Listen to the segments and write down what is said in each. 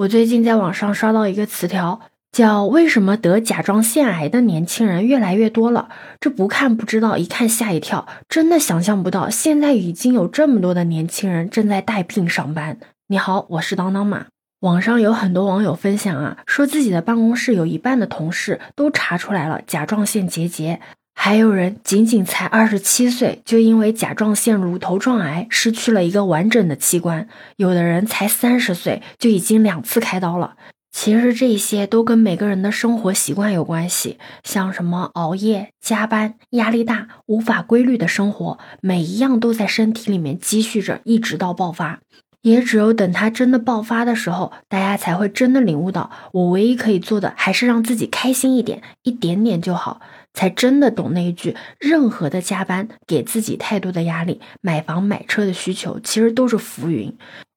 我最近在网上刷到一个词条，叫“为什么得甲状腺癌的年轻人越来越多了？”这不看不知道，一看吓一跳，真的想象不到，现在已经有这么多的年轻人正在带病上班。你好，我是当当马。网上有很多网友分享啊，说自己的办公室有一半的同事都查出来了甲状腺结节。还有人仅仅才二十七岁，就因为甲状腺乳头状癌失去了一个完整的器官；有的人才三十岁，就已经两次开刀了。其实这些都跟每个人的生活习惯有关系，像什么熬夜、加班、压力大、无法规律的生活，每一样都在身体里面积蓄着，一直到爆发。也只有等它真的爆发的时候，大家才会真的领悟到，我唯一可以做的还是让自己开心一点，一点点就好。才真的懂那一句：任何的加班给自己太多的压力，买房买车的需求其实都是浮云。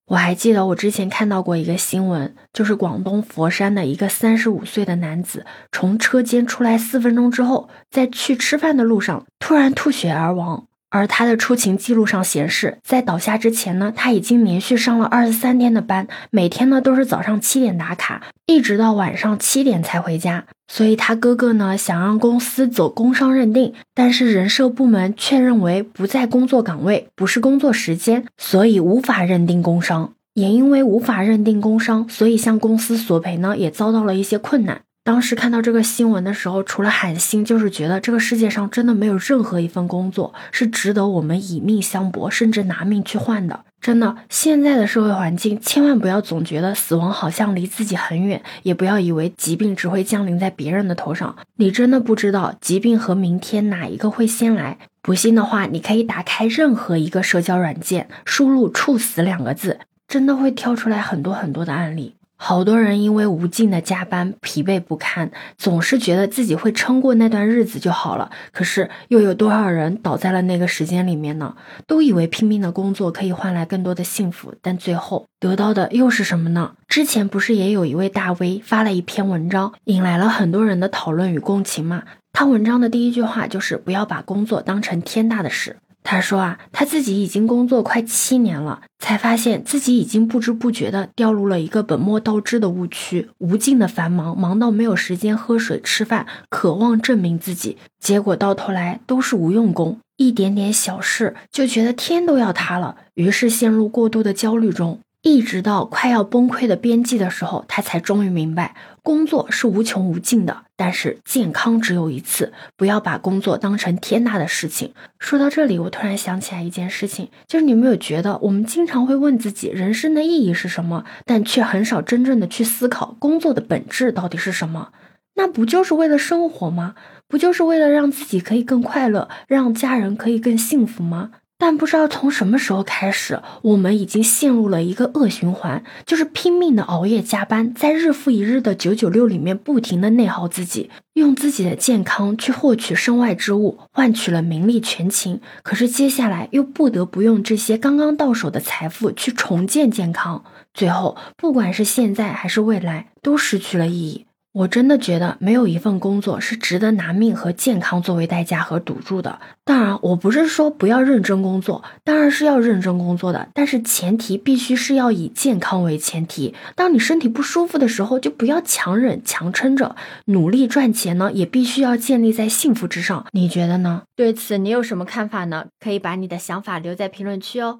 我还记得我之前看到过一个新闻，就是广东佛山的一个三十五岁的男子，从车间出来四分钟之后，在去吃饭的路上突然吐血而亡。而他的出勤记录上显示，在倒下之前呢，他已经连续上了二十三天的班，每天呢都是早上七点打卡，一直到晚上七点才回家。所以，他哥哥呢想让公司走工伤认定，但是人社部门却认为不在工作岗位，不是工作时间，所以无法认定工伤。也因为无法认定工伤，所以向公司索赔呢也遭到了一些困难。当时看到这个新闻的时候，除了寒心，就是觉得这个世界上真的没有任何一份工作是值得我们以命相搏，甚至拿命去换的。真的，现在的社会环境，千万不要总觉得死亡好像离自己很远，也不要以为疾病只会降临在别人的头上。你真的不知道疾病和明天哪一个会先来。不信的话，你可以打开任何一个社交软件，输入“猝死”两个字，真的会跳出来很多很多的案例。好多人因为无尽的加班，疲惫不堪，总是觉得自己会撑过那段日子就好了。可是又有多少人倒在了那个时间里面呢？都以为拼命的工作可以换来更多的幸福，但最后得到的又是什么呢？之前不是也有一位大 V 发了一篇文章，引来了很多人的讨论与共情吗？他文章的第一句话就是不要把工作当成天大的事。他说啊，他自己已经工作快七年了，才发现自己已经不知不觉的掉入了一个本末倒置的误区，无尽的繁忙，忙到没有时间喝水吃饭，渴望证明自己，结果到头来都是无用功，一点点小事就觉得天都要塌了，于是陷入过度的焦虑中。一直到快要崩溃的边际的时候，他才终于明白，工作是无穷无尽的，但是健康只有一次，不要把工作当成天大的事情。说到这里，我突然想起来一件事情，就是你有没有觉得，我们经常会问自己人生的意义是什么，但却很少真正的去思考工作的本质到底是什么？那不就是为了生活吗？不就是为了让自己可以更快乐，让家人可以更幸福吗？但不知道从什么时候开始，我们已经陷入了一个恶循环，就是拼命的熬夜加班，在日复一日的九九六里面不停的内耗自己，用自己的健康去获取身外之物，换取了名利权情。可是接下来又不得不用这些刚刚到手的财富去重建健康，最后不管是现在还是未来，都失去了意义。我真的觉得没有一份工作是值得拿命和健康作为代价和赌注的。当然，我不是说不要认真工作，当然是要认真工作的，但是前提必须是要以健康为前提。当你身体不舒服的时候，就不要强忍强撑着，努力赚钱呢，也必须要建立在幸福之上。你觉得呢？对此你有什么看法呢？可以把你的想法留在评论区哦。